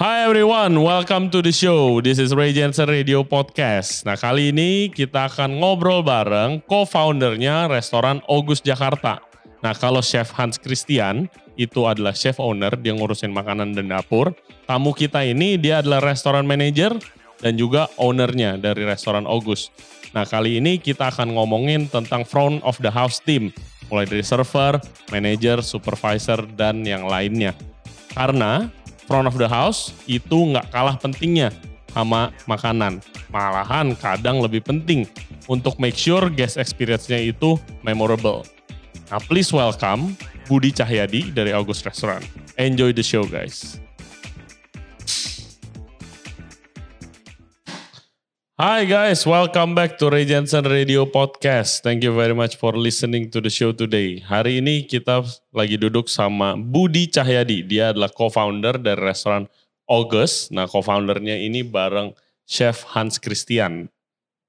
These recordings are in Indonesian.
Hi everyone, welcome to the show. This is Ray Jensen Radio Podcast. Nah kali ini kita akan ngobrol bareng co-foundernya restoran August Jakarta. Nah kalau Chef Hans Christian itu adalah chef owner, dia ngurusin makanan dan dapur. Tamu kita ini dia adalah restoran manager dan juga ownernya dari restoran August. Nah kali ini kita akan ngomongin tentang front of the house team. Mulai dari server, manager, supervisor, dan yang lainnya. Karena front of the house itu nggak kalah pentingnya sama makanan. Malahan kadang lebih penting untuk make sure guest experience-nya itu memorable. Nah please welcome Budi Cahyadi dari August Restaurant. Enjoy the show guys. Hi guys, welcome back to Ray Jensen Radio Podcast. Thank you very much for listening to the show today. Hari ini kita lagi duduk sama Budi Cahyadi. Dia adalah co-founder dari restoran August. Nah, co-foundernya ini bareng Chef Hans Christian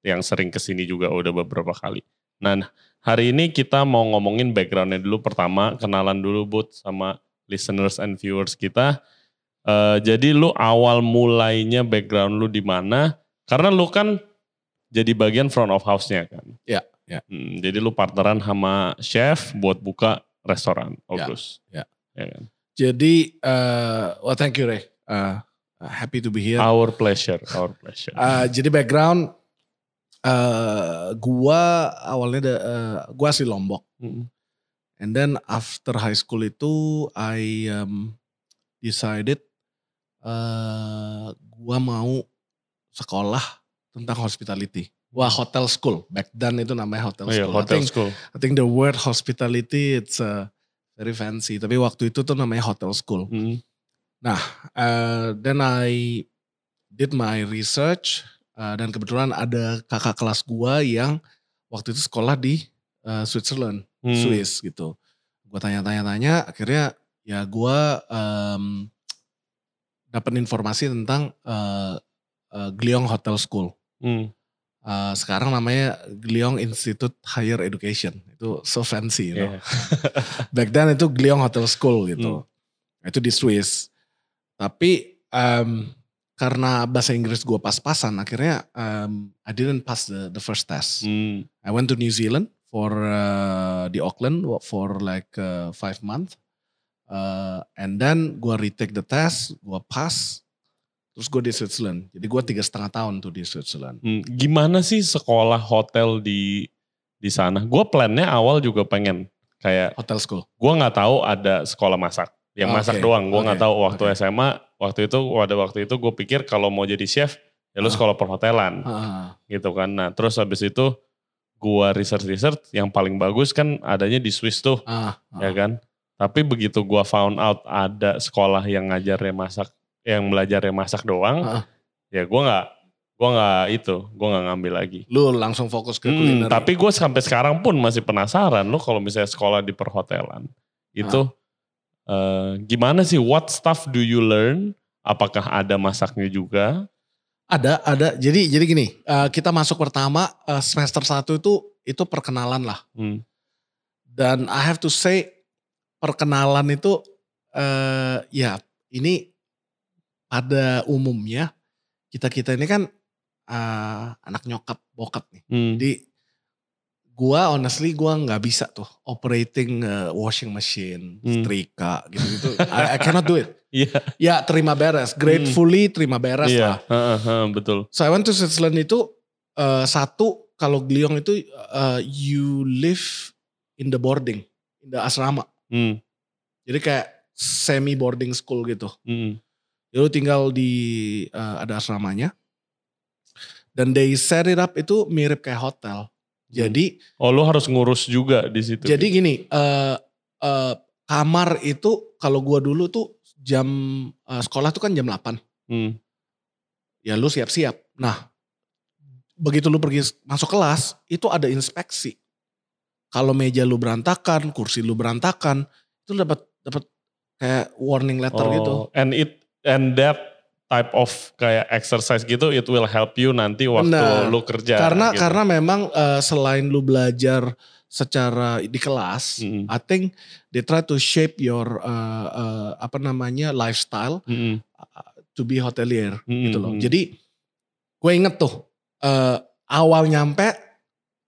yang sering ke sini juga udah beberapa kali. Nah, hari ini kita mau ngomongin backgroundnya dulu. Pertama, kenalan dulu Bud sama listeners and viewers kita. Uh, jadi lu awal mulainya background lu di mana? Karena lu kan jadi bagian front of house-nya kan. Ya, ya. Hmm, jadi lu partneran sama chef buat buka restoran August. Ya. ya kan? Jadi, uh, well thank you Ray. Uh, happy to be here. Our pleasure, our pleasure. Uh, jadi background, uh, gua awalnya, da, uh, gua asli Lombok. Hmm. And then after high school itu, I um, decided uh, gua mau sekolah tentang hospitality. Wah hotel school, back then itu namanya hotel Oh iya, school. I hotel think, school. I think the word hospitality it's uh, very fancy. Tapi waktu itu tuh namanya hotel school. Hmm. Uh, then I did my research uh, dan kebetulan ada kakak kelas gua yang waktu itu sekolah di uh, Switzerland, Hmm. Swiss gitu. Gua tanya-tanya-tanya, akhirnya ya gua um, dapat informasi tentang uh, uh, Gliong Hotel School. Hmm. Uh, sekarang namanya Gliong Institute Higher Education. Itu so fancy, you know. Yeah. Back then itu Gliong Hotel School gitu. Hmm. Itu di Swiss. Tapi um, karena bahasa Inggris gue pas-pasan, akhirnya um, I didn't pass the the first test. Hmm. I went to New Zealand for uh, di Auckland for like uh, five months. Uh, and then gue retake the test, gue pass. Terus gue di Switzerland. Jadi gue tiga setengah tahun tuh di Switzerland. Hmm. Gimana sih sekolah hotel di di sana? Gue plannya awal juga pengen kayak Hotel school. gue nggak tahu ada sekolah masak yang Oke, masak doang gue nggak oke, tahu waktu oke. SMA waktu itu pada waktu itu gue pikir kalau mau jadi chef ya lu Ah. sekolah perhotelan Ah, gitu kan nah terus habis itu gue research research yang paling bagus kan adanya di Swiss tuh ah, ah. ya kan tapi begitu gue found out ada sekolah yang ngajarnya masak yang belajarnya masak doang Ah. ya gue nggak gue nggak itu gue nggak ngambil lagi Lu langsung fokus ke Hmm, kuliner. tapi gue sampai sekarang pun masih penasaran lo kalau misalnya sekolah di perhotelan itu eh, gimana sih what stuff do you learn? Apakah ada masaknya juga? Ada, ada. Jadi jadi gini, eh, kita masuk pertama eh, semester 1 itu itu perkenalan lah. Hmm. Dan I have to say perkenalan itu eh ya ini pada umumnya kita-kita ini kan eh, anak nyokap bokap nih. Hmm. Jadi gua honestly gua nggak bisa tuh operating eh, washing machine, Hmm. setrika gitu-gitu. I, I cannot do it. Iya, Ya terima beres, gratefully terima beres iya, lah. Heeh, heeh, betul. So I went to Switzerland itu eh, satu kalau Gliong itu eh, you live in the boarding, in the asrama. Hmm. Jadi kayak semi boarding school gitu. Hmm. Jadi lu tinggal di eh, ada asramanya. Dan they set it up itu mirip kayak hotel. Jadi Oh lu harus ngurus juga di situ. jadi gini, eh eh, kamar itu kalau gua dulu tuh jam eh, sekolah tuh kan jam 8. Hmm. Ya lu siap-siap. Nah, begitu lu pergi masuk kelas, itu ada inspeksi. Kalau meja lu berantakan, kursi lu berantakan, itu dapat dapat kayak warning letter Oh, gitu. And it and that type of kayak exercise gitu it will help you nanti waktu Benar. lu kerja. karena gitu. karena memang eh, selain lu belajar secara di kelas, Mm-mm. I think they try to shape your uh, uh, apa namanya lifestyle Mm-mm. to be hotelier Mm-mm. gitu loh. Jadi gue inget tuh eh, awal nyampe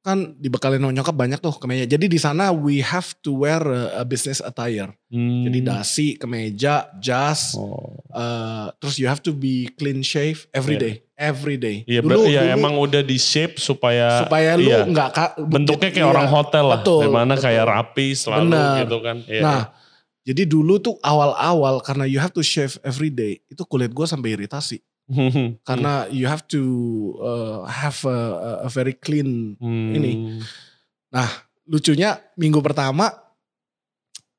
kan dibekalin sama nyokap banyak tuh kemeja. Jadi di sana we have to wear a, a business attire. Hmm. Jadi dasi, kemeja, jas, Oh. eh, terus you have to be clean shave every Iya. day, every day. Iya, ber- iya, emang udah di shape supaya supaya lu iya. nggak bentuknya kayak iya. orang hotel lah, betul, di mana betul. kayak rapi selalu Benar. gitu kan. Iya, Nah, iya. jadi dulu tuh awal-awal karena you have to shave every day, itu kulit gue sampai iritasi. Karena you have to uh, have a, a- very clean. Hmm. ini. Lucunya minggu pertama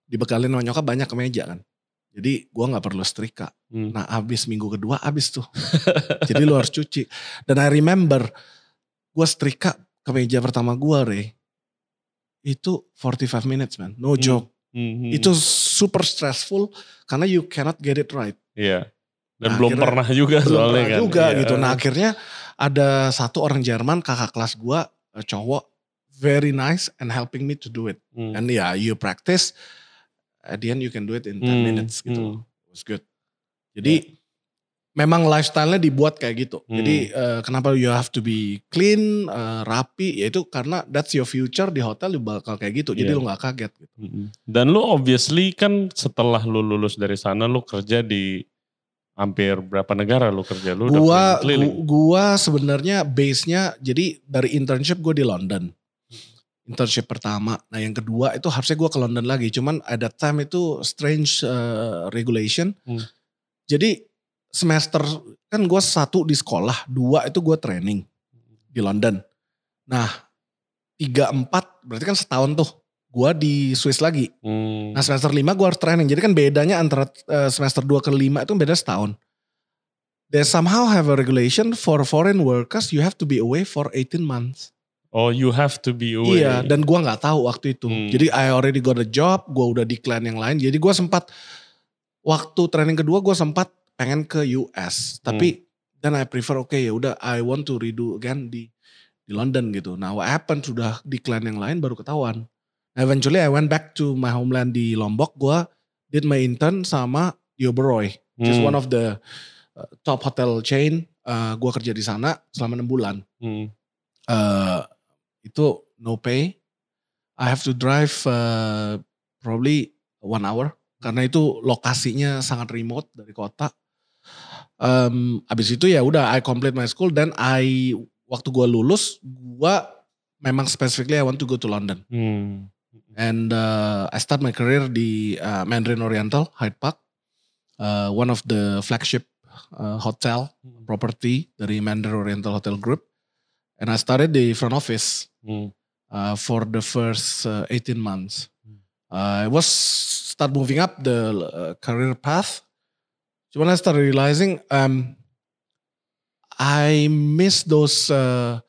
dibekalin sama nyokap banyak kemeja kan. Jadi gua nggak perlu setrika. Hmm. Nah abis minggu kedua abis tuh. Jadi lu harus cuci. Dan I remember gua setrika kemeja pertama gua Re. Itu 45 minutes man. No Hmm. joke. Hmm. Itu super stressful karena you cannot get it right. Iya. Dan Nah, belum akhirnya pernah juga Belum soalnya pernah kan. juga Iya. gitu. Nah akhirnya ada satu orang Jerman kakak kelas gua eh, cowok very nice and helping me to do it. Hmm. And yeah, you practice, at the end you can do it in 10 Hmm, minutes gitu. hmm. It was good. Jadi memang lifestyle-nya dibuat kayak gitu. Hmm. Jadi eh, kenapa you have to be clean, eh, rapi, yaitu karena that's your future di hotel you bakal kayak gitu. Jadi Iya. lu nggak kaget gitu. Mm-mm. Dan lu obviously kan setelah lu lulus dari sana lu kerja di hampir berapa negara lu kerja? Lu udah Gua keliling-keliling. gu- gua sebenarnya base-nya jadi dari internship gue di London. Internship pertama. Nah, yang kedua itu harusnya gua ke London lagi. Cuman that time itu strange uh, regulation. Hmm. Jadi semester kan gua satu di sekolah, dua itu gua training di London. Nah, tiga empat berarti kan setahun tuh. Gua di Swiss lagi. Hmm. Nah semester 5 gue harus training. Jadi kan bedanya antara eh, semester 2 ke 5 itu beda setahun. They somehow have a regulation for foreign workers you have to be away for 18 months. Oh, you have to be away. Iya dan gue nggak tahu waktu itu. Hmm. Jadi I already got a job, gue udah decline yang lain. Jadi gue sempat waktu training kedua gue sempat pengen ke US. Tapi dan I prefer oke ya udah I want to redo again di di London gitu. Nah what happened sudah decline yang lain baru ketahuan. Eventually I went back to my homeland di Lombok. Gue did my intern sama di Oberoi, which is Hmm. one of the uh, top hotel chain. Uh, gue kerja di sana selama enam bulan. Hmm. Uh, itu no pay. I have to drive uh, probably one hour karena itu lokasinya sangat remote dari kota. Um, abis itu ya udah I complete my school dan I waktu gue lulus gue memang specifically I want to go to London Hmm. And uh, I start my career di uh, Mandarin Oriental Hyde Park, uh, one of the flagship uh, hotel property dari Mandarin Oriental Hotel Group, and I started the front office Hmm. uh, for the first uh, 18 months. Hmm. Uh, I was start moving up the uh, career path. Cuman I started realizing um, I miss those uh,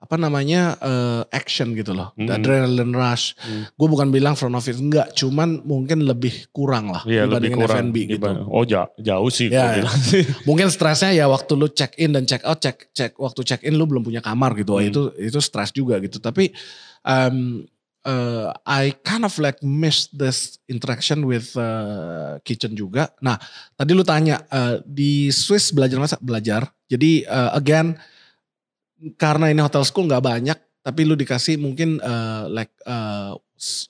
apa namanya uh, action gitu loh, the Hmm. adrenaline rush. Hmm. Gue bukan bilang front office enggak, cuman mungkin lebih kurang lah Iya lebih dibandingin kurang. F&B gitu. dibanding- Oh ja- jauh sih gua ya. bilang. Mungkin stresnya ya waktu lu check in dan check out, check check waktu check in lu belum punya kamar gitu. Hmm. Itu itu stres juga gitu. Tapi um, uh, I kind of like miss this interaction with uh, kitchen juga. Nah, tadi lu tanya uh, di Swiss belajar masak belajar. Jadi uh, again karena ini hotel school nggak banyak, tapi lu dikasih mungkin uh, like uh,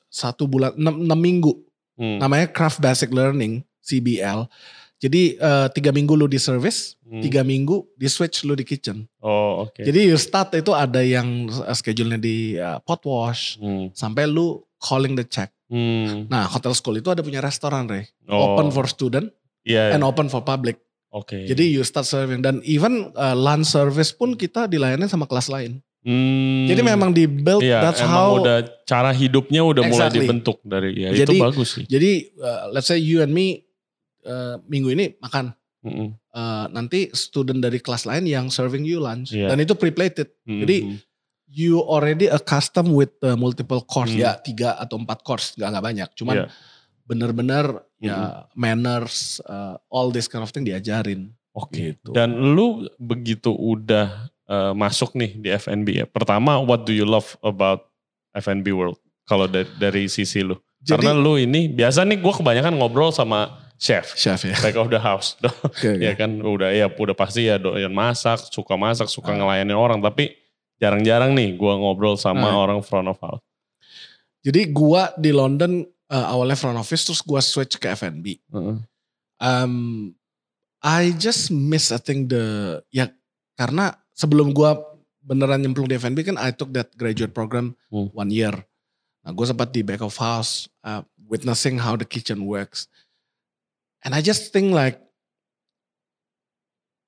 satu bulan enam, enam minggu Hmm. namanya craft basic learning CBL. Jadi eh, tiga minggu lu di service, Hmm. tiga minggu di switch lu di kitchen. Oh oke. Jadi you start itu ada yang schedule-nya di eh, pot wash Hmm. sampai lu calling the check. Hmm. Nah hotel school itu ada punya restoran Re, Oh, open for student Iya. and open for public. Oke. Jadi you start serving dan even eh, lunch service pun kita dilayani sama kelas lain. Hmm. Jadi memang di build Iya, that's emang how. udah cara hidupnya udah mulai Exactly. dibentuk dari ya itu Jadi- bagus sih. Jadi eh, let's say you and me eh, minggu ini makan. Mm-mm. eh, nanti student dari kelas lain yang serving you lunch Iya. dan itu pre-plated. Mm-mm. Jadi you already accustomed with the multiple course Hmm. ya tiga atau empat course nggak nggak banyak. Cuman Iya. bener-bener ya manners, uh, all this kind of thing diajarin. Oke. Gitu. Dan lu begitu udah eh, masuk nih di F&B ya. Pertama, what do you love about F&B world? Kalau dari, dari sisi lu. Jadi Karena lu ini biasa nih gue kebanyakan ngobrol sama chef. chef ya. Back of the house. Oke, oke. ya kan udah ya udah pasti ya doyan masak, suka masak, suka Ah. ngelayanin orang. Tapi jarang-jarang nih gue ngobrol sama Ah. orang front of house. Jadi gua di London eh, awalnya front office terus gua switch ke F&B. Heeh. Um, I just miss I think the ya karena sebelum gua beneran nyemplung di F&B kan I took that graduate program Hmm. one year. Nah gue sempat di back of house uh, witnessing how the kitchen works. And I just think like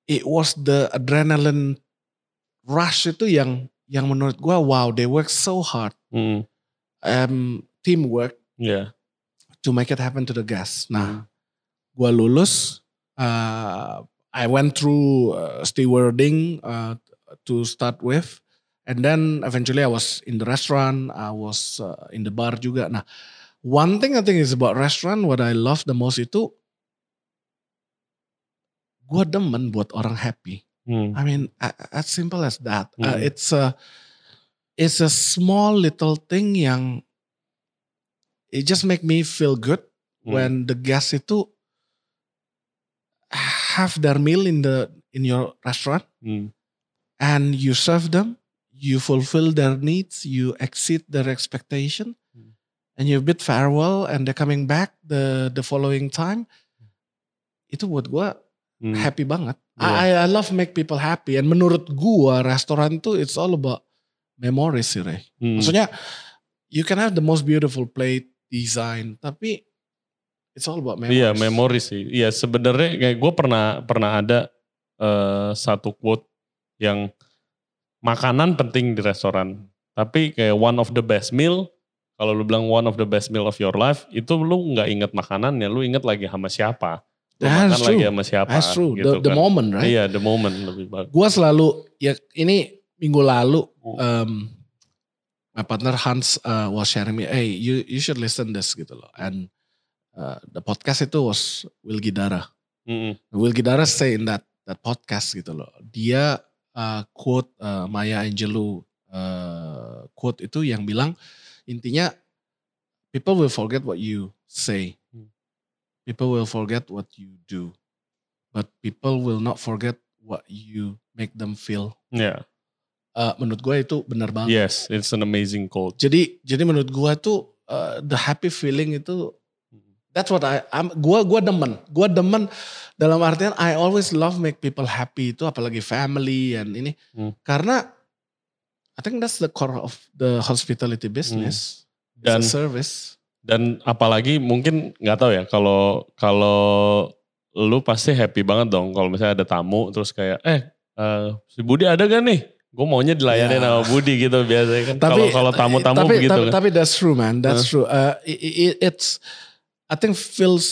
it was the adrenaline rush itu yang yang menurut gua wow they work so hard Mm, um, teamwork yeah. to make it happen to the guests. Hmm. Nah, gua lulus, uh, I went through uh, stewarding uh, to start with, and then eventually I was in the restaurant, I was uh, in the bar juga. Nah, one thing I think is about restaurant, what I love the most itu, gua demen buat orang happy. Mm, I mean, as simple as that. Uh, Hmm. it's a it's a small little thing yang it just make me feel good mm, when the guests itu have their meal in the in your restaurant mm, and you serve them, you fulfill their needs, you exceed their expectation, Hmm. and you bid farewell and they're coming back the the following time. Itu buat gua mm. happy banget. Iya. I, I love make people happy. And menurut gua restoran tuh it's all about memories sih Ray. Mm. Maksudnya you can have the most beautiful plate design, tapi it's all about memories. Iya memori sih. Iya sebenarnya kayak gue pernah pernah ada eh, satu quote yang makanan penting di restoran. Tapi kayak one of the best meal, kalau lu bilang one of the best meal of your life, itu lu nggak inget makanannya, lu inget lagi sama siapa. Lu That's makan true. lagi sama siapa. That's true. Gitu the, the kan. moment, right? Iya the moment lebih bagus. Gua selalu ya ini minggu lalu um, my partner Hans uh, was sharing me, hey you you should listen this gitu loh. And uh, the podcast itu was Will Gidara. Mm-mm. Will Gidara say in that that podcast gitu loh. Dia uh, quote uh, Maya Angelou uh, quote itu yang bilang intinya people will forget what you say. Hmm. People will forget what you do. But people will not forget what you make them feel. Yeah. Uh, menurut gue itu benar banget. Yes, it's an amazing quote. Jadi jadi menurut gue tuh uh, the happy feeling itu that's what I I'm, gua gua demen. Gua demen dalam artian I always love make people happy itu apalagi family and ini. Hmm. Karena I think that's the core of the hospitality business. It's Dan a service. dan apalagi mungkin nggak tahu ya kalau kalau lu pasti happy banget dong kalau misalnya ada tamu terus kayak eh eh, si Budi ada gak nih? Gue maunya dilayani Ya. sama Budi gitu biasanya kan. Kalau kalau tamu-tamu tapi, begitu tapi, kan. tapi that's true man, that's true. Uh, i- i- it's I think feels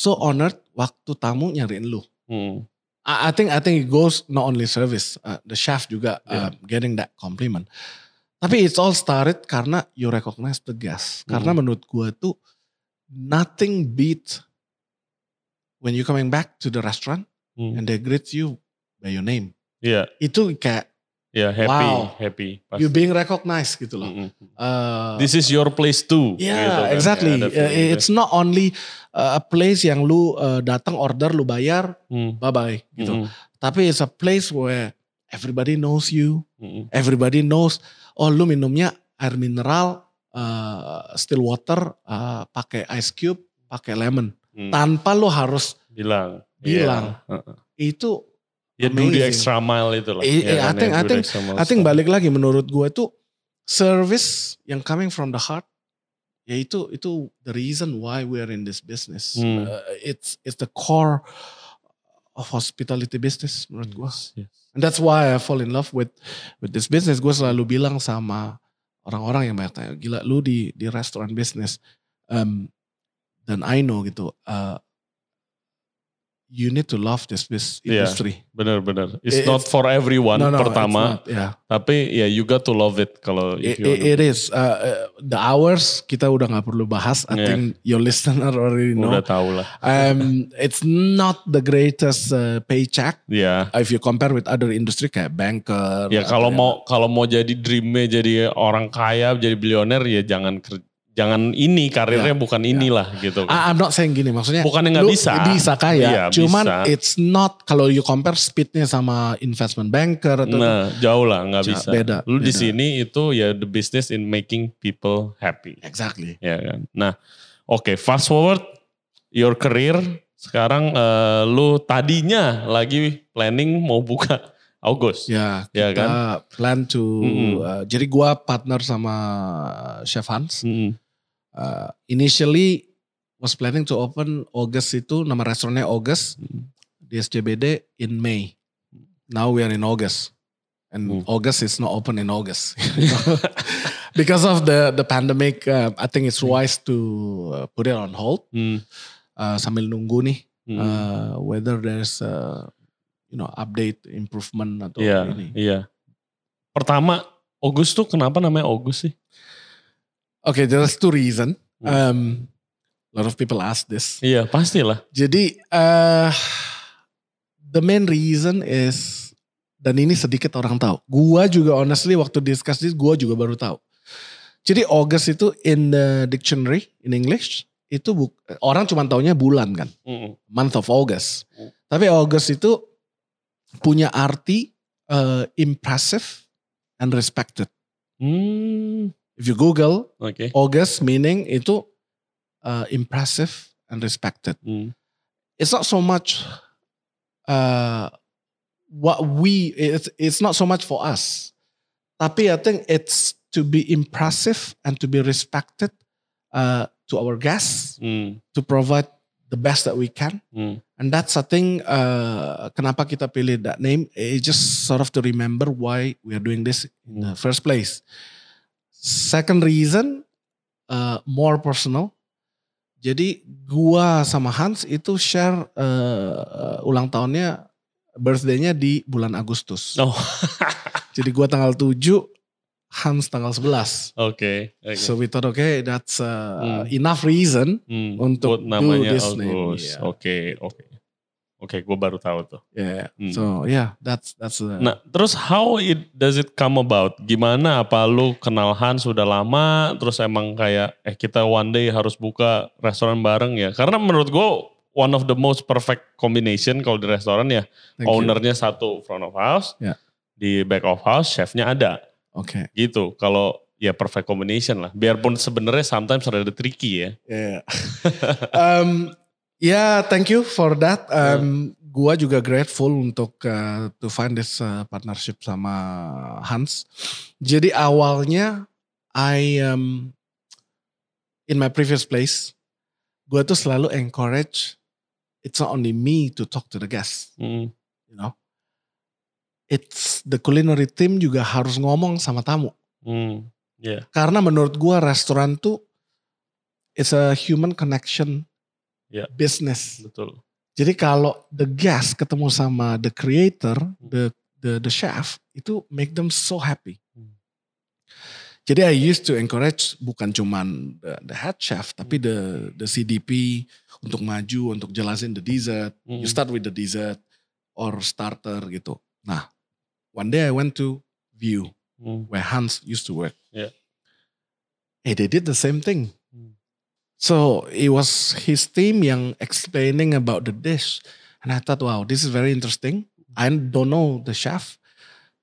so honored waktu tamu nyariin lu. Hmm. I I think I think it goes not only service, uh, the chef juga uh, Yeah. getting that compliment. Tapi it's all started karena you recognize the guest. Karena Hmm. menurut gua tuh nothing beat when you coming back to the restaurant Hmm. and they greet you by your name. Iya, Itu kayak iya happy, Wow. happy. Pasti. you being recognized gitu loh. Mm-mm. Uh, This is your place too. Yeah, gitu kan. exactly. Ya, ada Uh, feeling gitu. it's not only uh, a place yang lu uh, datang order, lu bayar, Hmm. bye bye gitu. Mm-mm. Tapi it's a place where everybody knows you, Mm-mm. everybody knows. Oh, lu minumnya air mineral, uh, still water, uh, pakai ice cube, pakai lemon, Hmm. tanpa lu harus bilang. Bilang. Iya. Heeh. itu. Ya do the extra mile itu lah. I- Ya I kan, think- ya, I think- I think balik lagi menurut gue itu service yang coming from the heart. Ya itu itu the reason why we are in this business. Hmm. Uh, it's it's the core of hospitality business menurut gue. Yes, yes. And that's why I fall in love with with this business. Gue selalu bilang sama orang-orang yang banyak tanya, gila lu di di restoran bisnis. Um, dan I know gitu, uh, you need to love this, this Yeah. industry. Bener-bener. It's It- not it's- for everyone no, no, pertama, not, yeah. tapi ya you got to love it kalau if It, you it- it is. Uh, uh, the hours kita udah nggak perlu bahas. I Yeah. think your listener already know. udah tahu lah. Um, it's not the greatest uh, paycheck Ya. if you compare with other industry kayak banker. Ya kalau atau mau kalau mau jadi dreamnya jadi orang kaya, jadi bilioner ya jangan ker- jangan ini karirnya bukan inilah gitu. I- I'm not saying gini maksudnya. Bukannya nggak lu bisa. Bisa kaya. Iya, cuman bisa. it's not kalau you compare speednya sama investment banker atau Nah, jauh lah nggak bisa. beda, Lu di sini itu ya the business in making people happy. exactly. Ya kan. Nah, oke, fast forward your career sekarang eh, lu tadinya lagi planning mau buka August. Ya, Ya kita plan to Mm-mm. uh, jadi gua partner sama Chef Hans. Mm-mm. Uh, initially was planning to open August itu nama restorannya August Mm. di SCBD in May. Now we are in August. And Mm. August is not open in August. Because of the the pandemic, uh, I think it's wise to uh, put it on hold Hmm. uh, sambil nunggu nih Hmm. uh, whether there's uh, you know update improvement atau Iya, ini. iya. Pertama, August tuh kenapa namanya August sih? Okay, there's two reason. Hmm. Um, a lot of people ask this. Iya, pastilah. Jadi uh, the main reason is dan ini sedikit orang tahu. Gua juga honestly waktu discuss this gua juga baru tahu. Jadi August itu in the dictionary in English itu buk, orang cuma taunya bulan kan, Mm-mm. month of August. Hmm. Tapi August itu punya arti uh, impressive and respected. Hmm, If you Google Oke. August meaning itu uh, impressive and respected. Hmm. it's not so much uh, what we it's, it's not so much for us tapi I think it's to be impressive and to be respected uh, to our guests Hmm. to provide the best that we can Hmm. and that's I think uh, kenapa kita pilih that name it's just sort of to remember why we are doing this in the first place second reason uh, more personal jadi gua sama Hans itu share uh, ulang tahunnya birthday-nya di bulan Agustus. Oh, Jadi gua tanggal 7, Hans tanggal 11. oke. oke. So we thought okay that's uh, Hmm. enough reason. Hmm, untuk buat namanya do this August. iya. Oke, oke. Oke, gue baru tahu tuh. Yeah. Hmm. So yeah, that's that's the Nah, terus how it does it come about? Gimana? Apa lu kenal Hans sudah lama? Terus emang kayak eh kita one day harus buka restoran bareng ya? Karena menurut gue one of the most perfect combination kalau di restoran ya thank you. ownernya satu front of house, Ya. di back of house chefnya ada Oke. gitu. Kalau ya perfect combination lah. Biarpun sebenarnya sometimes rada tricky ya. Yeah. um, yeah, thank you for that. Um, Gua juga grateful untuk uh, to find this uh, partnership sama Hans. Jadi awalnya I um, in my previous place, gua tuh selalu encourage. It's not only me to talk to the guests, Hmm. you know. It's the culinary team juga harus ngomong sama tamu. Hmm. Ya, Karena menurut gua restoran tuh it's a human connection Ya. business. betul. Jadi kalau the guest ketemu sama the creator, the the the chef itu make them so happy. Hmm. Jadi I used to encourage bukan cuman the, the head chef tapi Hmm. the the CDP untuk maju untuk jelasin the dessert. You Hmm. start with the dessert or starter gitu. Nah, one day I went to View Hmm. where Hans used to work. Yeah. Hey, they did the same thing. So it was his team yang explaining about the dish. And I thought, wow, this is very interesting. I don't know the chef,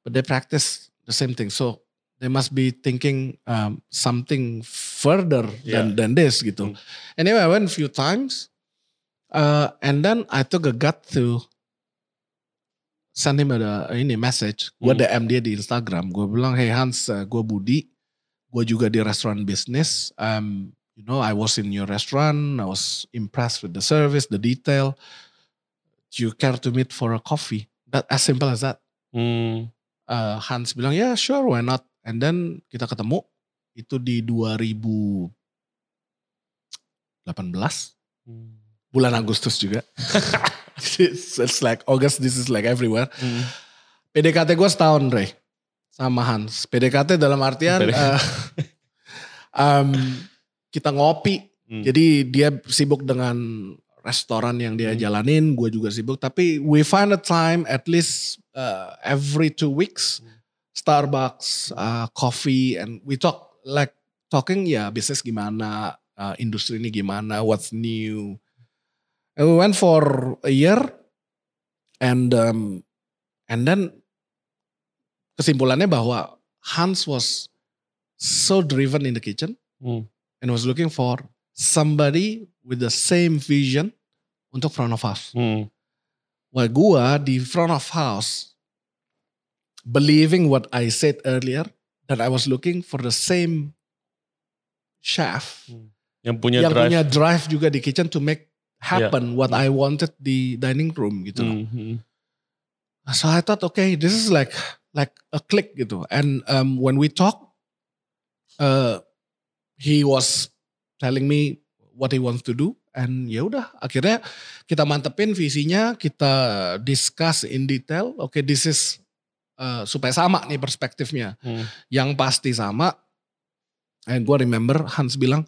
but they practice the same thing. So they must be thinking um, something further than, than this gitu. Hmm. Anyway, I went a few times. Uh, and then I took a gut to send him a, ini message. Gue Hmm. DM dia di Instagram. Gue bilang, hey Hans, uh, gue Budi. Gue juga di restoran bisnis. Um, you know, I was in your restaurant. I was impressed with the service, the detail. Do you care to meet for a coffee? That as simple as that. Hmm. Uh, Hans bilang, yeah sure, why not? And then kita ketemu. Itu di 2018. Hmm. Bulan Agustus juga. it's, it's like August, this is like everywhere. Hmm. PDKT gue setahun, Ray. Sama Hans. PDKT dalam artian PDKT. eh, em, kita ngopi. Hmm. Jadi dia sibuk dengan restoran yang dia Hmm. jalanin, gue juga sibuk. Tapi we find a time at least uh, every two weeks, Hmm. Starbucks, uh, coffee, and we talk like talking ya bisnis gimana, uh, industri ini gimana, what's new. And we went for a year, and um, and then kesimpulannya bahwa Hans was so driven in the kitchen Hmm. And was looking for somebody with the same vision untuk front of house. Hmm. Wah gua di front of house believing what I said earlier that I was looking for the same chef Yang punya yang drive. punya drive juga di kitchen to make happen what I wanted di dining room gitu. loh. Hmm, hmm. So I thought, okay, this is like like a click gitu. And um, when we talk, uh, he was telling me what he wants to do. And ya udah, akhirnya kita mantepin visinya, kita discuss in detail. Oke, this is uh, supaya sama nih perspektifnya. Hmm. Yang pasti sama. And gue remember Hans bilang,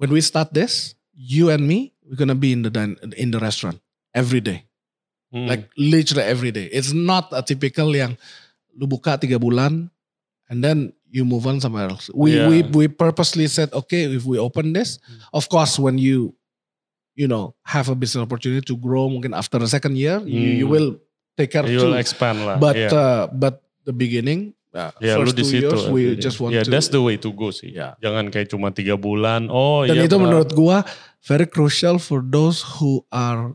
when we start this, you and me, we're gonna be in the in the restaurant every day. Hmm. Like literally every day. It's not a typical yang lu buka tiga bulan and then you move on somewhere else. We Yeah. we we purposely said okay if we open this, Hmm. of course when you you know have a business opportunity to grow mungkin after the second year you, you Hmm. will take care you too. will expand lah. But yeah. uh, but the beginning uh, Ya, lu first di two situ. years we every day. just want yeah, to that's the way to go sih. Ya. Jangan kayak cuma tiga bulan. Oh dan iya. itu menurut gua very crucial for those who are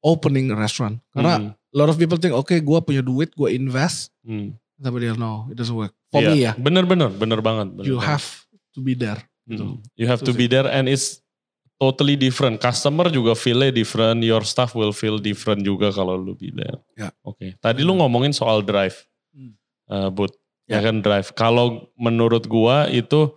opening a restaurant karena Hmm, a lot of people think okay gua punya duit gua invest hmm. Tapi dia no it doesn't work for Iya, me ya Bener-bener, bener banget. bener you banget. have to be there gitu. Hmm. You have Itu to be there and it's totally different. Customer juga feel different, your staff will feel different juga kalau lu be there. Ya. Oke. Tadi lu ngomongin soal drive, Hmm. eh, Bud. Ya. Ya. kan drive. Kalau menurut gua itu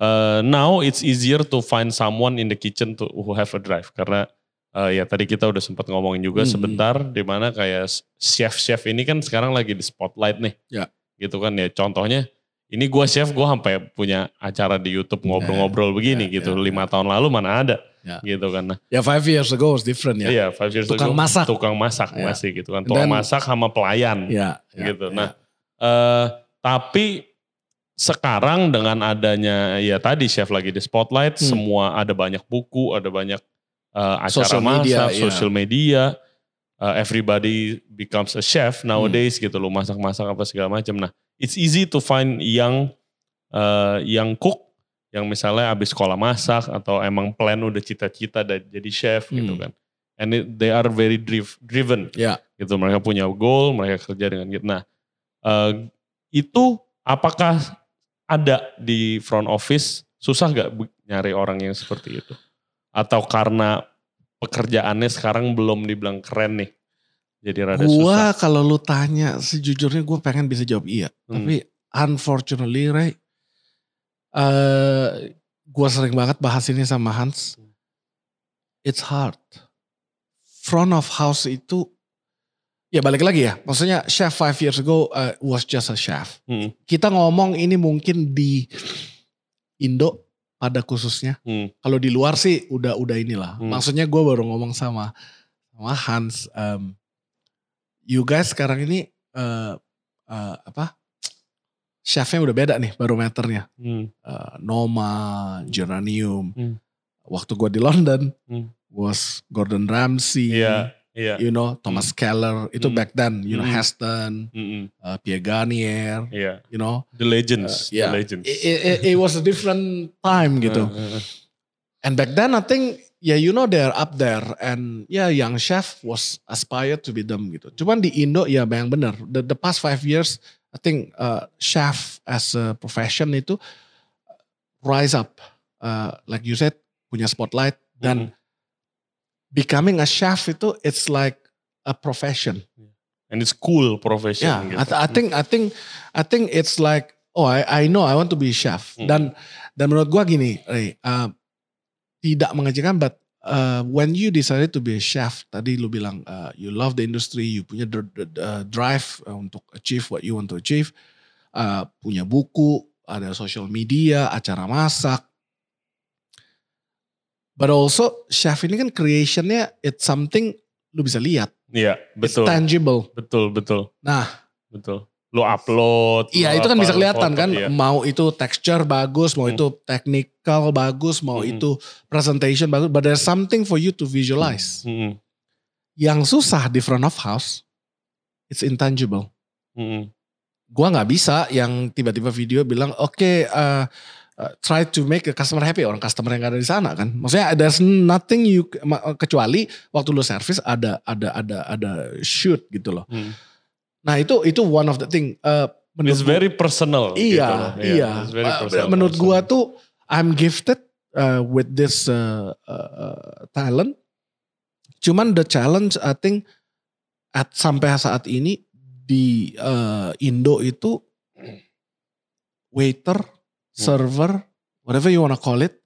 eh, now it's easier to find someone in the kitchen to who have a drive karena eh, ya tadi kita udah sempat ngomongin juga Hmm. sebentar di mana kayak chef-chef ini kan sekarang lagi di spotlight nih. Ya. Gitu kan ya. Contohnya ini gua chef, gua sampai punya acara di YouTube ngobrol-ngobrol begini ya, gitu. ya, Lima tahun lalu mana ada, Ya. gitu kan. Nah, ya five years ago was different ya iya, five years Tukang ago, masak. tukang masak Ya. masih gitu kan. Tukang then- masak sama pelayan, ya, ya, gitu. ya. Nah, eh, tapi sekarang dengan adanya ya tadi chef lagi di spotlight, Hmm. semua ada banyak buku, ada banyak eh, acara Social masak, media, iya. social media. eh, everybody becomes a chef Hmm. nowadays gitu loh, masak-masak apa segala macam. Nah, it's easy to find young eh, young cook yang misalnya abis sekolah masak atau emang plan udah cita-cita jadi chef gitu Hmm. kan. And it- they are very driv- driven Ya. gitu mereka punya goal mereka kerja dengan gitu nah eh, itu apakah ada di front office susah gak nyari orang yang seperti itu atau karena pekerjaannya sekarang belum dibilang keren nih jadi rada Gua susah kalau lu tanya sejujurnya gue pengen bisa jawab iya. Hmm. Tapi unfortunately Ray, eh gue sering banget bahas ini sama Hans. It's hard. Front of house itu, ya balik lagi ya. Maksudnya chef five years ago uh, was just a chef. Hmm. Kita ngomong ini mungkin di Indo pada khususnya. Hmm. Kalau di luar sih udah udah inilah. Hmm. Maksudnya gue baru ngomong sama sama Hans. em, you guys sekarang ini eh, eh, apa? Chefnya udah beda nih barometernya. Hmm. Eh, Noma, Geranium. Hmm. Waktu gue di London Hmm. was Gordon Ramsay. iya iya You know Thomas Keller itu Hmm. back then. You know Hmm. Heston, Mm-mm. uh, Pierre Garnier. iya You know the legends Uh, yeah. the legends it, it, it was a different time gitu. Uh, uh, uh. And back then I think yeah you know they're up there and yeah young chef was aspired to be them gitu. Cuman di Indo ya yang benar. The, the past five years I think uh, chef as a profession itu rise up. Uh, like you said punya spotlight dan Mm-mm. Becoming a chef itu it's like a profession. and it's cool profession Yeah, gitu. I, th- I think I think I think it's like oh I I know I want to be chef Hmm. dan dan menurut gua gini, Ray, uh, tidak mengejekkan but uh, when you decided to be a chef, tadi lu bilang uh, you love the industry, you punya the, the, the drive uh, untuk achieve what you want to achieve, uh, punya buku, ada social media, acara masak. But also chef ini kan creationnya it's something lu bisa lihat. Iya, It's betul. tangible. Betul, betul. Nah, Betul. Lu upload. Iya itu kan bisa kelihatan foto, kan iya. mau itu texture bagus, mau Hmm. itu technical bagus, mau Hmm. itu presentation bagus, but there's something for you to visualize. Mm-mm, Yang susah di front of house, it's intangible. mm-mm. Gua nggak bisa yang tiba-tiba video bilang oke uh, uh, try to make a customer happy orang customer yang ada di sana kan. Maksudnya there's nothing you kecuali waktu lu service ada ada ada ada shoot gitu loh. Hmm. Nah itu itu one of the thing. Uh, menurut It's gua- very personal. gitu Iya, loh. iya. it's very Uh, personal. Menurut gua tuh I'm gifted uh, with this uh, uh, uh, talent. Cuman the challenge I think at sampai saat ini di uh, Indo itu waiter, server, whatever you wanna call it,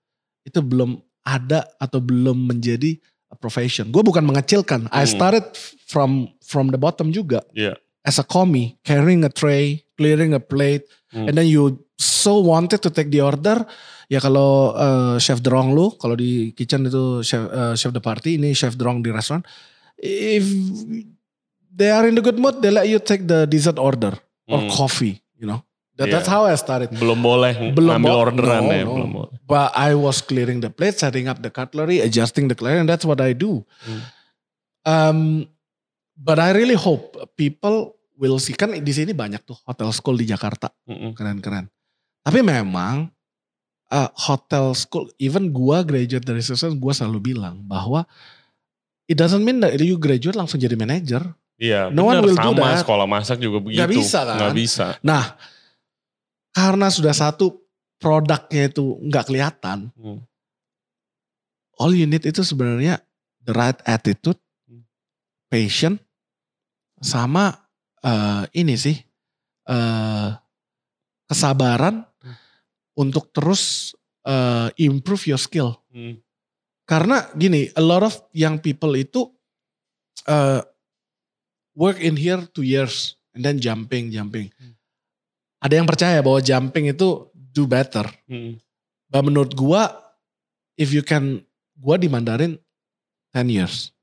itu belum ada atau belum menjadi a profession. Gue bukan mengecilkan. I Hmm. started from from the bottom juga Iya. as a commie, carrying a tray, clearing a plate, Hmm. and then you so wanted to take the order. Ya kalau uh, chef Drong lu, kalau di kitchen itu chef uh, chef de party, ini chef Drong di restoran. If they are in the good mood, they let you take the dessert order or Hmm. coffee, you know. That, Yeah. That's how I started. Belum boleh Belum ngambil bo- orderan no, ya. no. Belum boleh. But I was clearing the plate, setting up the cutlery, adjusting the cutlery, and that's what I do. Hmm. Um, but I really hope people will see kan di sini banyak tuh hotel school di Jakarta Mm-mm. keren-keren. Tapi memang uh, hotel school, even gua graduate dari Success, gua selalu bilang bahwa it doesn't mean that you graduate langsung jadi manager. Iya, No one benar will do sama that. sekolah masak juga begitu. bisa kan? Nggak bisa. Nah, karena sudah satu produknya itu nggak kelihatan, Hmm. all you need itu sebenarnya the right attitude, Hmm. patient, sama eh, ini sih eh, kesabaran Hmm. untuk terus eh, improve your skill. Hmm. Karena gini, a lot of young people itu eh, work in here two years and then jumping, jumping. Hmm. Ada yang percaya bahwa jumping itu do better. Hmm. Bah menurut gua, if you can, gua di Mandarin 10 years.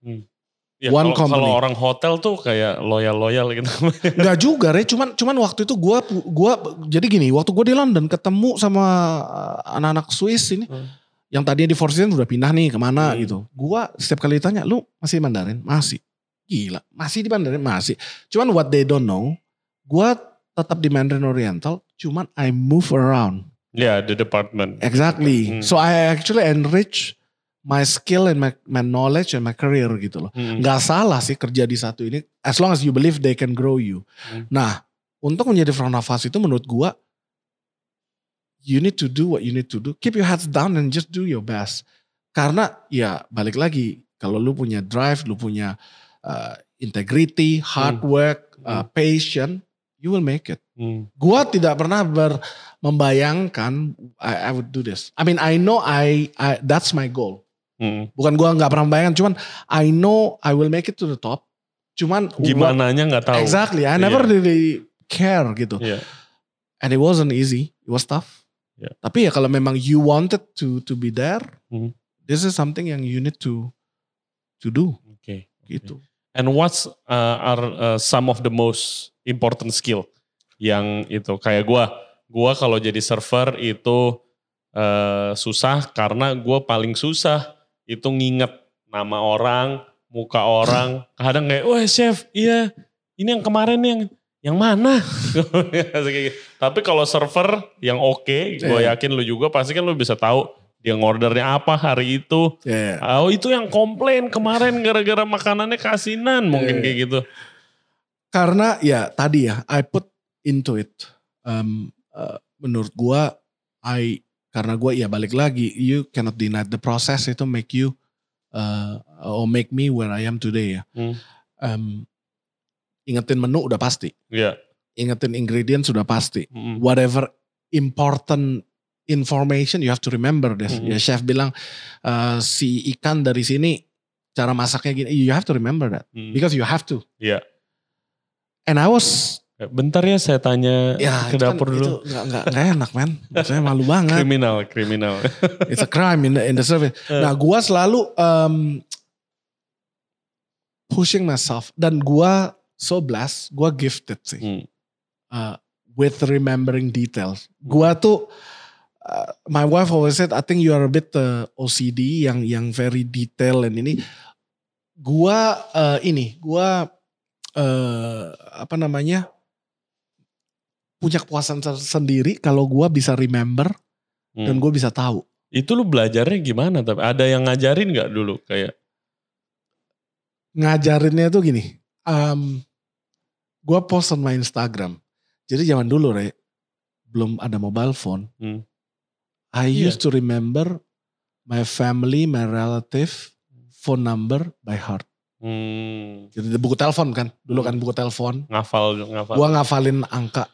Ya, One kalau, kalau company. orang hotel tuh kayak loyal-loyal gitu. Enggak juga, Re. Cuman, cuman waktu itu gua, gua jadi gini, waktu gua di London ketemu sama uh, anak-anak Swiss ini, Hmm. yang tadinya di Four Seasons udah pindah nih ke mana Hmm. gitu. Gua setiap kali ditanya, lu masih Mandarin? Masih. Gila, masih di Mandarin? Masih. Cuman what they don't know, gua tetap di Mandarin Oriental, cuman I move around. ya, the department. Exactly. Hmm. So I actually enrich my skill and my, my knowledge and my career gitu loh. Hmm. Nggak salah sih kerja di satu ini as long as you believe they can grow you. Hmm. Nah, untuk menjadi front of house itu menurut gua you need to do what you need to do. Keep your heads down and just do your best. Karena ya balik lagi kalau lu punya drive, lu punya uh, integrity, hard Hmm. work, uh, patient, you will make it. Hmm. Gua tidak pernah ber, membayangkan I, I would do this. I mean I know I, I that's my goal. Hmm. Bukan gua nggak pernah membayangkan, cuman I know I will make it to the top. Cuman Gimananya nggak tahu. Exactly, I never Iya. really care gitu. Iya. And it wasn't easy, it was tough. Iya. Tapi ya kalau memang you wanted to to be there, Hmm. this is something yang you need to to do Oke. gitu. And what's uh, are uh, some of the most important skill yang itu kayak gua, gua kalau jadi server itu uh, susah karena gua paling susah itu nginget nama orang, muka orang. Kadang kayak, wah chef, iya ini yang kemarin yang yang mana? Gitu. Tapi kalau server yang oke, gue Iya. yakin lu juga pasti kan lu bisa tahu dia ngordernya apa hari itu. Yeah. Oh itu yang komplain kemarin gara-gara makanannya kasinan mungkin Iya. kayak gitu. Karena ya tadi ya, I put into it. Um, uh, menurut gua, I karena gua ya balik lagi, you cannot deny the process itu make you uh, or make me where I am today ya. Hmm. Um, ingetin menu udah pasti, Iya. ingetin ingredients sudah pasti. Mm-mm. Whatever important information you have to remember this. Mhm. Ya chef bilang eh, si ikan dari sini cara masaknya gini. You have to remember that Hmm. because you have to. Iya. And I was Bentar ya saya tanya ya ke itu kan- dapur itu dulu. nggak nggak nggak enak man. Saya malu banget. Kriminal, kriminal. It's a crime in the in the service. Eh. Nah, gua selalu um, pushing myself dan gua so blessed, gua gifted sih Hmm. uh, with remembering details. Gua tuh uh, my wife always said I think you are a bit uh, OCD yang yang very detail and ini gua uh, ini gua uh, apa namanya punya kepuasan sendiri kalau gua bisa remember dan Hmm. gue bisa tahu. Itu lu belajarnya gimana? Tapi ada yang ngajarin nggak dulu kayak? ngajarinnya tuh gini. Um, gue post on my Instagram. Jadi zaman dulu re, belum ada mobile phone. Hmm. I Iya. used to remember my family, my relative, phone number by heart. Hmm, Jadi buku telepon kan, dulu kan buku telepon. ngafal ngafal. Gue ngafalin angka.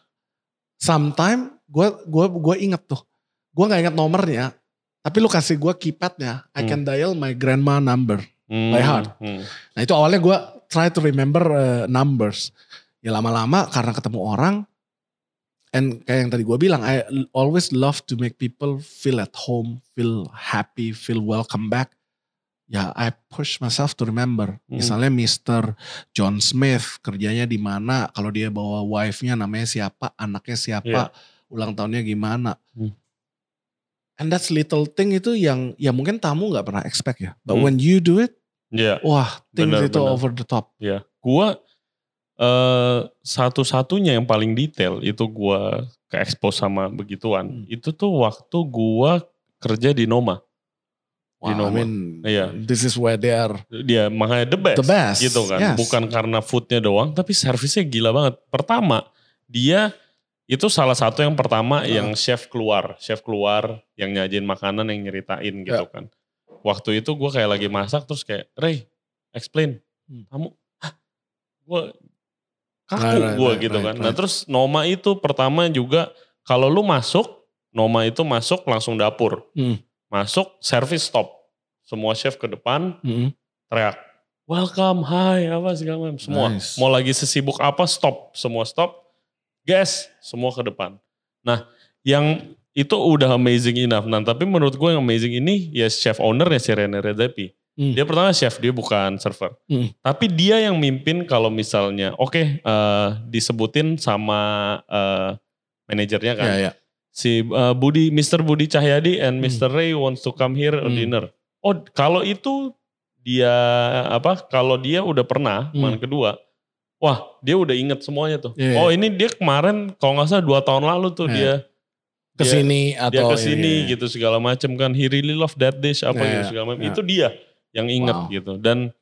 Sometime gue gua gua inget tuh. Gue nggak inget nomornya, tapi lu kasih gue keypadnya. I Hmm. can dial my grandma number. Hmm, by heart. hmm. Nah itu awalnya gue try to remember uh, numbers. Ya lama-lama karena ketemu orang, and kayak yang tadi gue bilang, I always love to make people feel at home, feel happy, feel welcome back. Ya I push myself to remember. Hmm. Misalnya Mr. John Smith kerjanya di mana, kalau dia bawa wife-nya namanya siapa, anaknya siapa, ulang tahunnya gimana. Hmm. And that's little thing itu yang ya mungkin tamu nggak pernah expect ya. But Hmm. when you do it, Iya. Wah, things Benar, itu benar. over the top. Ya, gua eh satu-satunya yang paling detail itu gua ke expose sama begituan. Hmm. Itu tuh waktu gua kerja di Noma. Wah, I Noma. mean, Iya. this is where they are Dia makanya the best. the best. Gitu kan. Yes. Bukan karena foodnya doang, tapi servisnya gila banget. Pertama, dia itu salah satu yang pertama Ah. yang chef keluar, chef keluar yang nyajin makanan yang nyeritain gitu Ya. kan. Waktu itu gue kayak lagi masak terus kayak Ray, explain, Hmm. kamu, gue kaku Right, gue right, gitu right, kan. Nah right. terus Noma itu pertama juga kalau lu masuk, Noma itu masuk langsung dapur, Hmm. masuk service stop, semua chef ke depan Mm-mm. teriak welcome, hi, apa segala macam semua. Nice. Mau lagi sesibuk apa stop, semua stop, gas, semua ke depan. Nah, yang itu udah amazing enough. Nah, tapi menurut gue yang amazing ini ya chef owner ya si Rene Redzepi. Hmm. Dia pertama chef, dia bukan server. Hmm. Tapi dia yang mimpin kalau misalnya, oke eh, disebutin sama eh, manajernya kan. Ya, ya. Si eh, Budi, Mr. Budi Cahyadi and Hmm. Mr. Ray wants to come here on Hmm. dinner. Oh, kalau itu dia apa? Kalau dia udah pernah Hmm. kemarin kedua, wah dia udah inget semuanya tuh. Iya, Oh iya. ini dia kemarin kalau nggak salah dua tahun lalu tuh Iya. dia Ke sini dia atau ke sini iya, iya. gitu segala macam kan. He really love that dish apa gitu segala macam. Itu dia yang inget Wow. gitu. Dan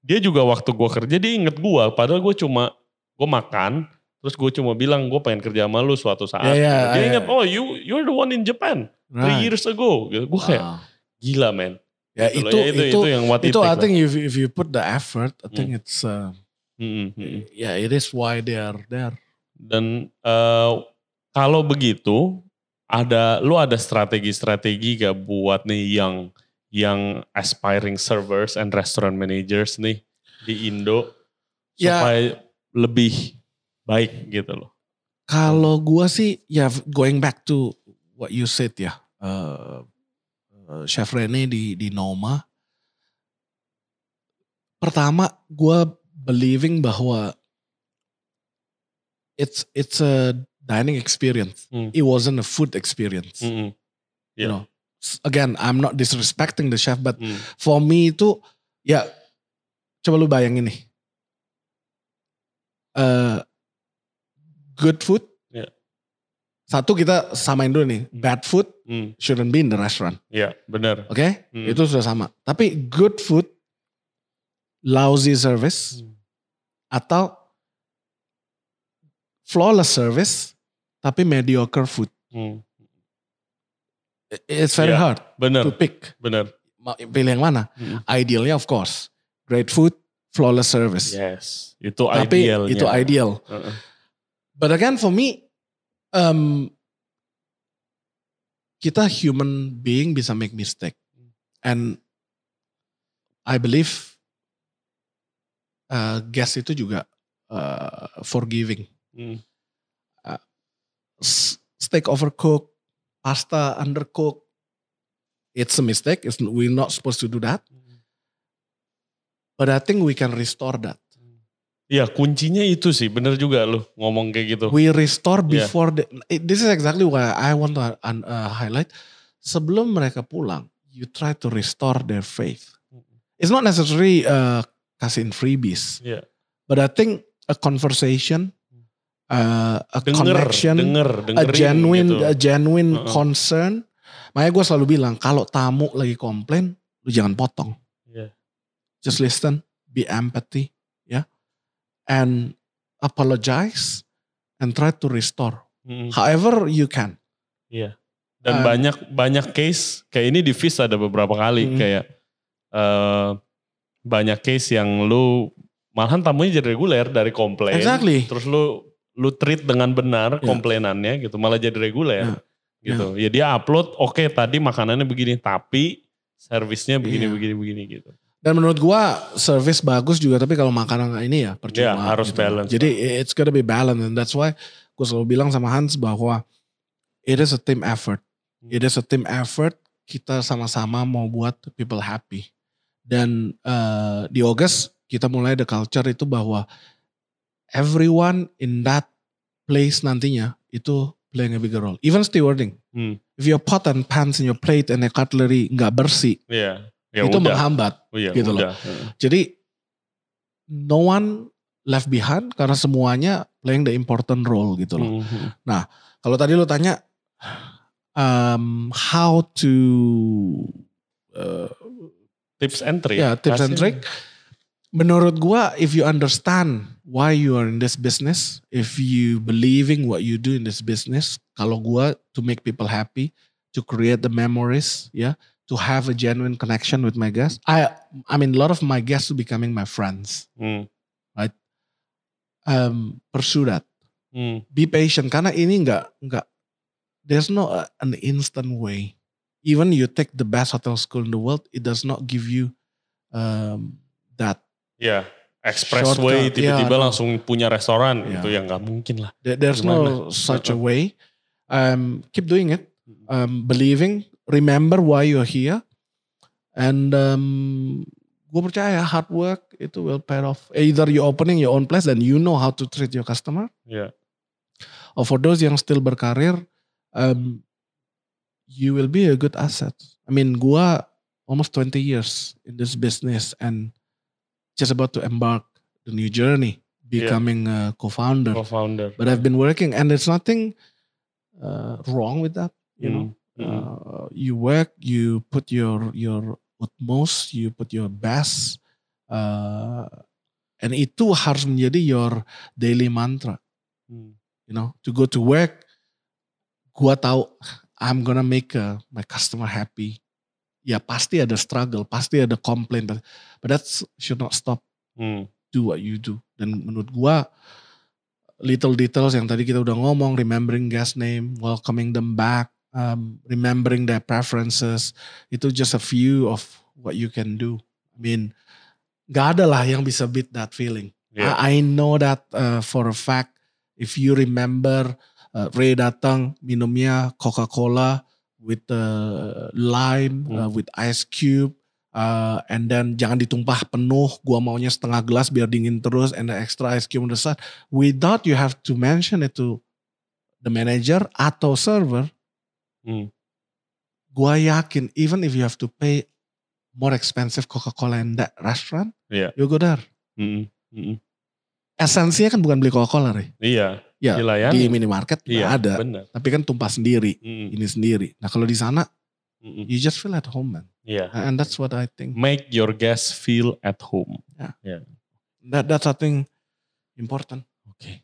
dia juga waktu gua kerja dia inget gua. Padahal gue cuma gue makan. Terus gue cuma bilang gue pengen kerja sama lu suatu saat. Iya, iya, dia iya. inget oh you you're the one in Japan three Right. years ago. Gitu. Gue kayak Wow. gila men. Ya Gitu itu loh. Ya, itu itu yang what it itu I lah. think if if you put the effort, I think it's uh, Mm, mm, mm. ya it is why they are there. Dan eh, kalau begitu ada lu ada strategi-strategi gak buat nih yang yang aspiring servers and restaurant managers nih di Indo Ya. supaya lebih baik gitu loh. Kalau gua sih ya going back to what you said ya, uh, uh, Chef Rene di di Noma. Pertama, gua believing bahwa it's it's a dining experience. Hmm. It wasn't a food experience. Mm-mm. You Yeah. know, S- again, I'm not disrespecting the chef, but Mm. for me itu ya coba lu bayangin nih. Uh, good food. Ya. Satu kita samain dulu nih, Hmm. bad food Mm. shouldn't be in the restaurant, Ya benar. oke? Hmm. Itu sudah sama. Tapi good food, lousy service, Hmm. atau flawless service, tapi mediocre food. Mm. It's very Ya. hard Benar, to pick. benar. Mau Pilih yang mana? Mm. Idealnya of course, great food, flawless service. Yes, itu Tapi idealnya. itu ideal. Uh-uh. But again for me, um, kita human being bisa make mistake. And I believe uh, guest itu juga uh, forgiving. Hmm. S- Steak overcooked, pasta undercooked. It's a mistake. It's, we're not supposed to do that. But I think we can restore that. Iya kuncinya itu sih bener juga lu ngomong kayak gitu. We restore Yeah. before the, it- this is exactly why I want to uh, uh, highlight. Sebelum mereka pulang, you try to restore their faith. It's not necessarily uh, kasihin freebies, Iya. but I think a conversation, uh, a Denger, connection, denger, a dengerin genuine, gitu. a genuine Uh-uh. concern. Makanya gue selalu bilang kalau tamu lagi komplain, lu jangan potong. Iya. Just listen, be empathy, ya, and apologize and try to restore. Mm-mm. However you can. Iya. Dan Um, banyak banyak case kayak ini di Viz ada beberapa kali Mm. kayak eh banyak case yang lu malahan tamunya jadi reguler dari komplain. Exactly. Terus lu lu treat dengan benar Ya. komplainannya gitu malah jadi reguler Ya. gitu. Ya dia upload oke tadi makanannya begini tapi servisnya begini Iya. begini begini gitu. Dan menurut gua service bagus juga tapi kalau makanan ini ya percuma. Ya, harus balance. Jadi it's gotta be balance and that's why gue selalu bilang sama Hans bahwa it is a team effort. Hmm. It is a team effort. Kita sama-sama mau buat people happy. Dan eh, di August kita mulai the culture itu bahwa everyone in that place nantinya itu playing a bigger role. Even stewarding. Hmm. If your pot and pans and your plate and your cutlery nggak bersih, Iya. Ya itu udah. menghambat. Oh, iya, gitu loh. Heeh. Jadi no one left behind karena semuanya playing the important role gitu loh. Mhm. Kalau tadi lo tanya um, how to uh, Tips and trick. ya tips and Kasih. trick. Menurut gua if you understand why you are in this business, if you believing what you do in this business, kalau gua to make people happy, to create the memories, yeah, to have a genuine connection with my guests. I I mean a lot of my guests are becoming my friends. Right. um, pursue that. Hmm. Be patient karena ini nggak nggak there's no uh, an instant way. Even you take the best hotel school in the world, it does not give you um, that. Ya, expressway Shortcut, tiba-tiba ya, no. langsung punya restoran Ya. itu yang nggak mungkin lah. There- There's no such a way. Um, keep doing it. Um, believing. Remember why you're here. And um, gue percaya hard work itu will pay off. Either you opening your own place and you know how to treat your customer. Ya. or for those yang still berkarir, um, you will be a good asset. I mean, gua almost 20 years in this business and just about to embark the new journey, becoming a co-founder. Co-founder. But I've been working, and there's nothing uh, wrong with that. You know, Hmm. Hmm. uh, you work, you put your your utmost, you put your best, uh, and itu harus menjadi your daily mantra Hmm. you know, to go to work, gua tahu I'm gonna make uh, my customer happy. Ya pasti ada struggle, pasti ada complaint, but, that should not stop Hmm. do what you do. Dan menurut gua little details yang tadi kita udah ngomong, remembering guest name, welcoming them back, um, remembering their preferences, itu just a few of what you can do. I mean, gak ada lah yang bisa beat that feeling. Ya. I, I know that uh, for a fact. If you remember, uh, Ray datang minumnya Coca-Cola with uh, lime, uh, Hmm. with ice cube, uh, and then jangan ditumpah penuh. Gua maunya setengah gelas biar dingin terus, and the extra ice cube on the side. Without you have to mention it to the manager atau server. Hmm. Gua yakin, even if you have to pay more expensive Coca-Cola in that restaurant, Iya. you go there. Hmm. Hmm. Esensinya kan bukan beli Coca-Cola. Iya. Ya, Dilayani. di minimarket Iya. ada. Benar. Tapi kan tumpah sendiri, Hmm. ini sendiri. Nah kalau di sana, Hmm. you just feel at home man. Iya. And that's what I think. Make your guests feel at home. That that's think important. Oke.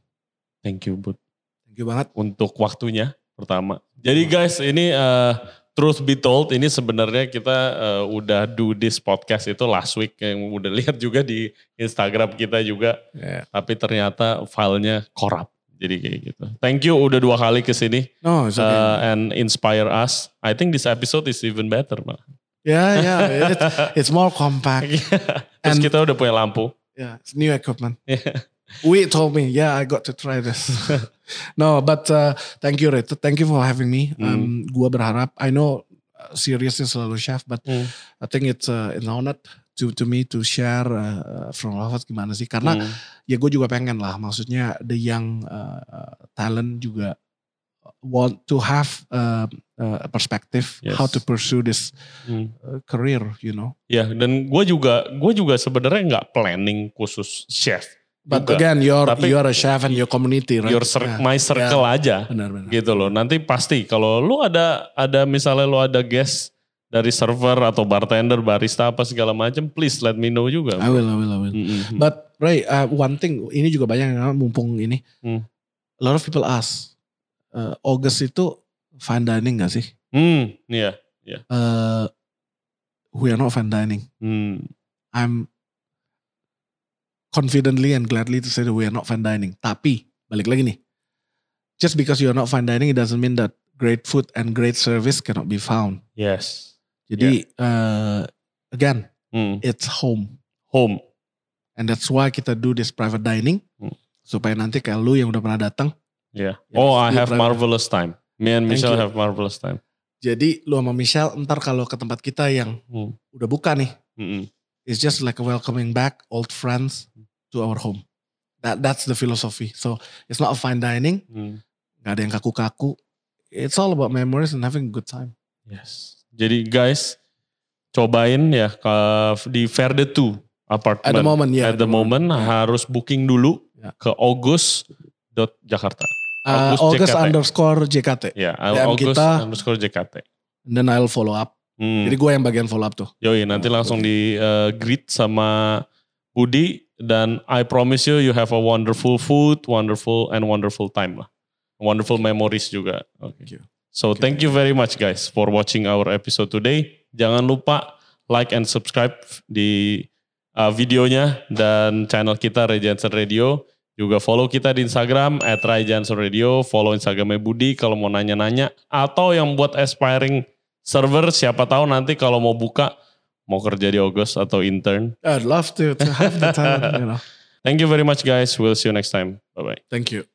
Thank you, Bud. Thank you banget. untuk waktunya pertama. Jadi guys ini eh, truth be told ini sebenarnya kita eh, udah do this podcast itu last week yang udah lihat juga di Instagram kita juga Yeah. tapi ternyata filenya korup. Jadi kayak gitu. Thank you udah dua kali ke sini No, it's okay. uh, and inspire us. I think this episode is even better, Pak. yeah, yeah. It's, it's more compact. Terus And- kita udah punya lampu. Yeah, it's new equipment. We told me, yeah, I got to try this. no, but uh, thank you, Red. Thank you for having me. Um, gua berharap, I know uh, seriously selalu chef, but Hmm. I think it's uh, an honor to to me to share uh, from Lafaz gimana sih? Karena Hmm. Ya gue juga pengen lah, maksudnya the young uh, talent juga want to have uh, uh, a perspective Yes. how to pursue this Hmm. uh, career, you know. Ya, dan gue juga gue juga sebenarnya nggak planning khusus chef. But Juga. again, you're Tapi- you're a chef and your community, right? Your cir- Yeah. my circle aja. Benar, benar. gitu loh. Nanti pasti kalau lu ada ada misalnya lu ada guest dari server atau bartender, barista apa segala macam, please let me know juga. I will, I will, I will. Mm-mm. But Ray, uh, one thing ini juga banyak yang mumpung ini. Hmm. A lot of people ask, uh, August itu fine dining gak sih? Hmm, iya. Uh, we are not fine dining. Hmm. I'm confidently and gladly to say that we are not fine dining. Tapi balik lagi nih, just because you are not fine dining, it doesn't mean that great food and great service cannot be found. Yes. Jadi uh, again, Hmm. it's home. Home. And that's why kita do this private dining. Hmm. Supaya nanti kayak lu yang udah pernah datang. Yeah. Ya, Oh, I have private. marvelous time. Me and Michelle have marvelous time. Jadi lu sama Michelle ntar kalau ke tempat kita yang Hmm. udah buka nih. Mm-mm. It's just like a welcoming back old friends to our home. That That's the philosophy. So it's not a fine dining. Hmm. Gak ada yang kaku-kaku. It's all about memories and having a good time. Yes. Jadi guys, cobain ya ke di Verde 2 apartment. At the moment, ya. At the moment harus booking dulu Ya. ke August.jakarta. Uh, August August JKT. underscore JKT. Ya, DM August kita. underscore JKT. And then I'll follow up. Hmm. Jadi gue yang bagian follow up tuh. Yoi, nanti langsung di uh, greet sama Budi dan I promise you you have a wonderful food, wonderful and wonderful time lah. Wonderful memories juga. Oke. Thank you. So thank you very much guys for watching our episode today. Jangan lupa like and subscribe di uh, videonya dan channel kita Ray Jansen Radio. Juga follow kita di Instagram at Ray Jansen Radio. Follow Instagramnya Budi kalau mau nanya-nanya. Atau yang buat aspiring server siapa tahu nanti kalau mau buka mau kerja di August atau intern. I'd love to, to have the talent, you know. Thank you very much guys. We'll see you next time. Bye-bye. Thank you.